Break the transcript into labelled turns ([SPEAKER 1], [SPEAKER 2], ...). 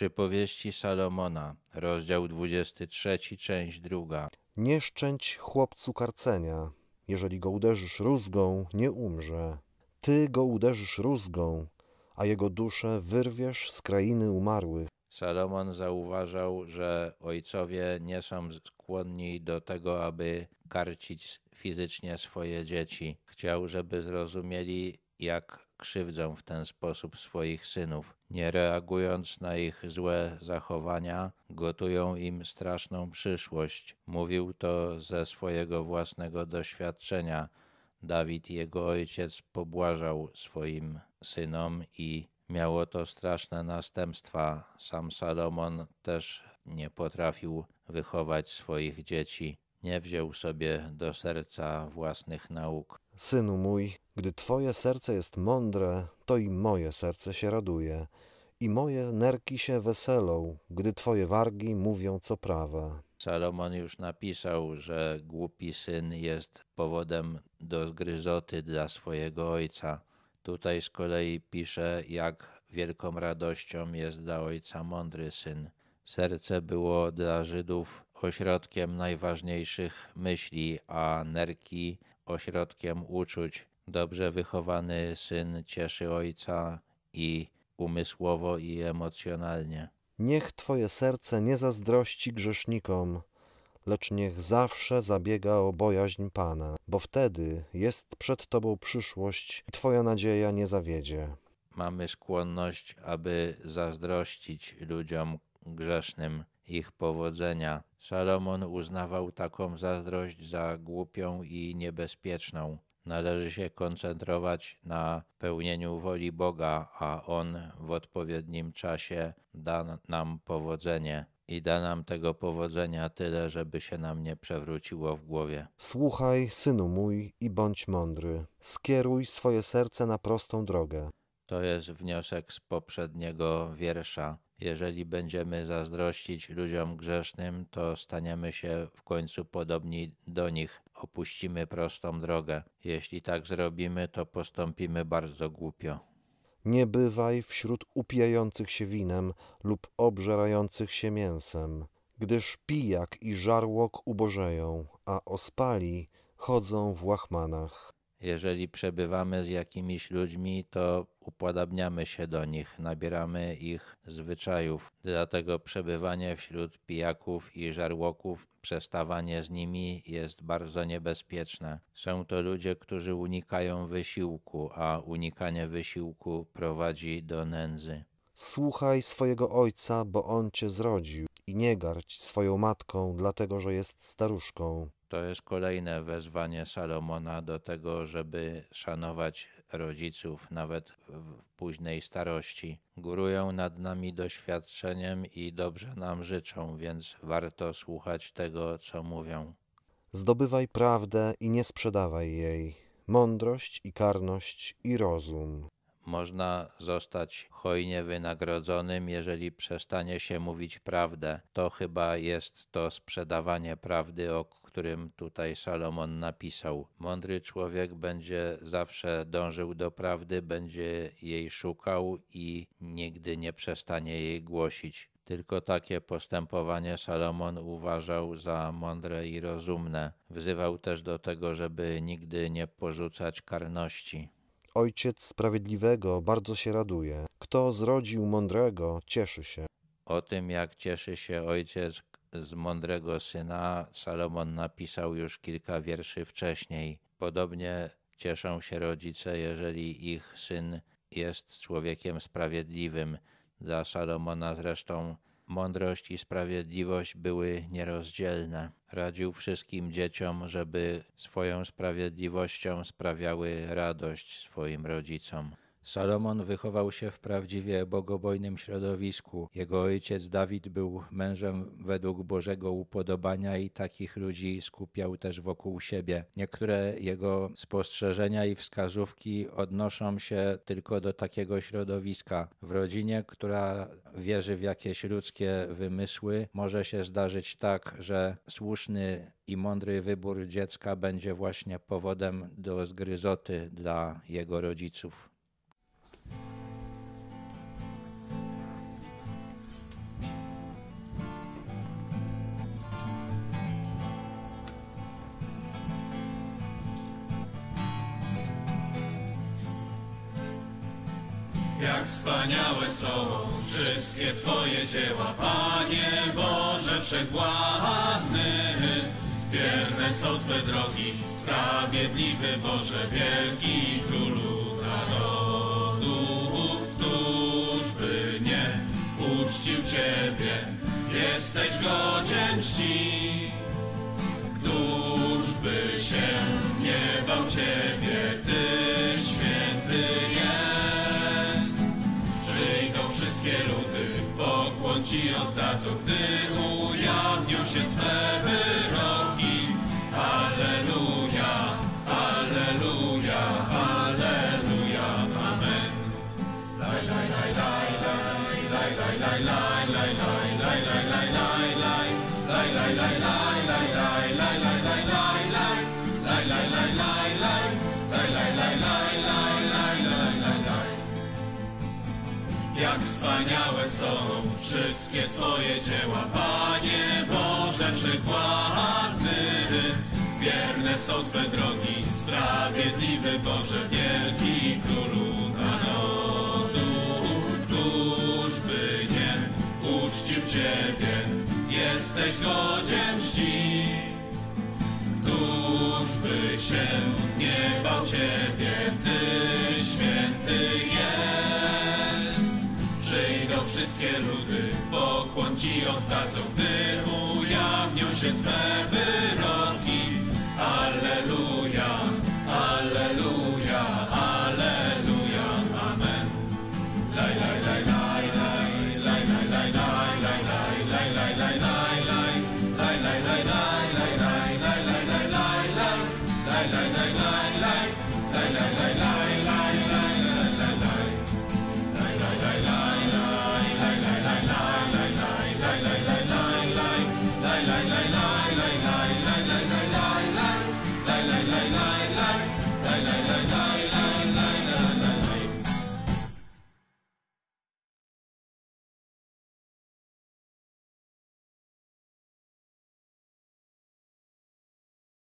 [SPEAKER 1] Przypowieści Salomona, rozdział 23, część druga.
[SPEAKER 2] Nie szczęć chłopcu karcenia. Jeżeli go uderzysz rózgą, nie umrze. Ty go uderzysz rózgą, a jego duszę wyrwiesz z krainy umarłych.
[SPEAKER 1] Salomon zauważał, że ojcowie nie są skłonni do tego, aby karcić fizycznie swoje dzieci. Chciał, żeby zrozumieli, jak krzywdzą w ten sposób swoich synów. Nie reagując na ich złe zachowania, gotują im straszną przyszłość. Mówił to ze swojego własnego doświadczenia. Dawid, jego ojciec, pobłażał swoim synom i miało to straszne następstwa. Sam Salomon też nie potrafił wychować swoich dzieci. Nie wziął sobie do serca własnych nauk.
[SPEAKER 2] Synu mój, gdy Twoje serce jest mądre, to i moje serce się raduje, i moje nerki się weselą, gdy Twoje wargi mówią co prawe.
[SPEAKER 1] Salomon już napisał, że głupi syn jest powodem do zgryzoty dla swojego ojca. Tutaj z kolei pisze, jak wielką radością jest dla ojca mądry syn. Serce było dla Żydów ośrodkiem najważniejszych myśli, a nerki ośrodkiem uczuć. Dobrze wychowany syn cieszy ojca i umysłowo, i emocjonalnie.
[SPEAKER 2] Niech Twoje serce nie zazdrości grzesznikom, lecz niech zawsze zabiega o bojaźń Pana, bo wtedy jest przed Tobą przyszłość i Twoja nadzieja nie zawiedzie.
[SPEAKER 1] Mamy skłonność, aby zazdrościć ludziom grzesznym ich powodzenia. Salomon uznawał taką zazdrość za głupią i niebezpieczną. Należy się koncentrować na pełnieniu woli Boga, a On w odpowiednim czasie da nam powodzenie i da nam tego powodzenia tyle, żeby się nam nie przewróciło w głowie.
[SPEAKER 2] Słuchaj, synu mój, i bądź mądry. Skieruj swoje serce na prostą drogę.
[SPEAKER 1] To jest wniosek z poprzedniego wiersza. Jeżeli będziemy zazdrościć ludziom grzesznym, to staniemy się w końcu podobni do nich, opuścimy prostą drogę. Jeśli tak zrobimy, to postąpimy bardzo głupio.
[SPEAKER 2] Nie bywaj wśród upijających się winem lub obżerających się mięsem, gdyż pijak i żarłok ubożeją, a ospali chodzą w łachmanach.
[SPEAKER 1] Jeżeli przebywamy z jakimiś ludźmi, to upodabniamy się do nich, nabieramy ich zwyczajów. Dlatego przebywanie wśród pijaków i żarłoków, przestawanie z nimi jest bardzo niebezpieczne. Są to ludzie, którzy unikają wysiłku, a unikanie wysiłku prowadzi do nędzy.
[SPEAKER 2] Słuchaj swojego ojca, bo on cię zrodził, i nie gardź swoją matką, dlatego że jest staruszką.
[SPEAKER 1] To jest kolejne wezwanie Salomona do tego, żeby szanować rodziców nawet w późnej starości. Górują nad nami doświadczeniem i dobrze nam życzą, więc warto słuchać tego, co mówią.
[SPEAKER 2] Zdobywaj prawdę i nie sprzedawaj jej, mądrość i karność i rozum.
[SPEAKER 1] Można zostać hojnie wynagrodzonym, jeżeli przestanie się mówić prawdę. To chyba jest to sprzedawanie prawdy, o którym tutaj Salomon napisał. Mądry człowiek będzie zawsze dążył do prawdy, będzie jej szukał i nigdy nie przestanie jej głosić. Tylko takie postępowanie Salomon uważał za mądre i rozumne. Wzywał też do tego, żeby nigdy nie porzucać karności.
[SPEAKER 2] Ojciec sprawiedliwego bardzo się raduje. Kto zrodził mądrego, cieszy się.
[SPEAKER 1] O tym, jak cieszy się ojciec z mądrego syna, Salomon napisał już kilka wierszy wcześniej. Podobnie cieszą się rodzice, jeżeli ich syn jest człowiekiem sprawiedliwym. Dla Salomona zresztą mądrość i sprawiedliwość były nierozdzielne. Radził wszystkim dzieciom, żeby swoją sprawiedliwością sprawiały radość swoim rodzicom. Salomon wychował się w prawdziwie bogobojnym środowisku. Jego ojciec Dawid był mężem według Bożego upodobania i takich ludzi skupiał też wokół siebie. Niektóre jego spostrzeżenia i wskazówki odnoszą się tylko do takiego środowiska. W rodzinie, która wierzy w jakieś ludzkie wymysły, może się zdarzyć tak, że słuszny i mądry wybór dziecka będzie właśnie powodem do zgryzoty dla jego rodziców.
[SPEAKER 3] Jak wspaniałe są wszystkie Twoje dzieła, Panie Boże Wszechwładny. Wierne są Twe drogi, sprawiedliwy Boże, wielki Królu Ci oddadzą, gdy ujawnią się Twe wyroki. Jak wspaniałe są wszystkie Twoje dzieła, Panie Boże Wszechwładny. Wierne są Twe drogi, sprawiedliwy Boże, wielki Królu narodów. Któż by nie uczcił Ciebie, jesteś godzien czci. Któż by się nie bał Ciebie, Ty wszystkie ludy, pokłon Ci oddadzą, gdy ujawnią się Twe wyroki. Alleluja, Alleluja, Alleluja, Amen. Laj, laj, laj, laj, laj, laj, laj, laj, laj, laj, laj, laj, laj, laj, laj, laj. Laj, laj, laj, laj, laj, laj, laj, laj, laj, laj, laj. Laj, laj,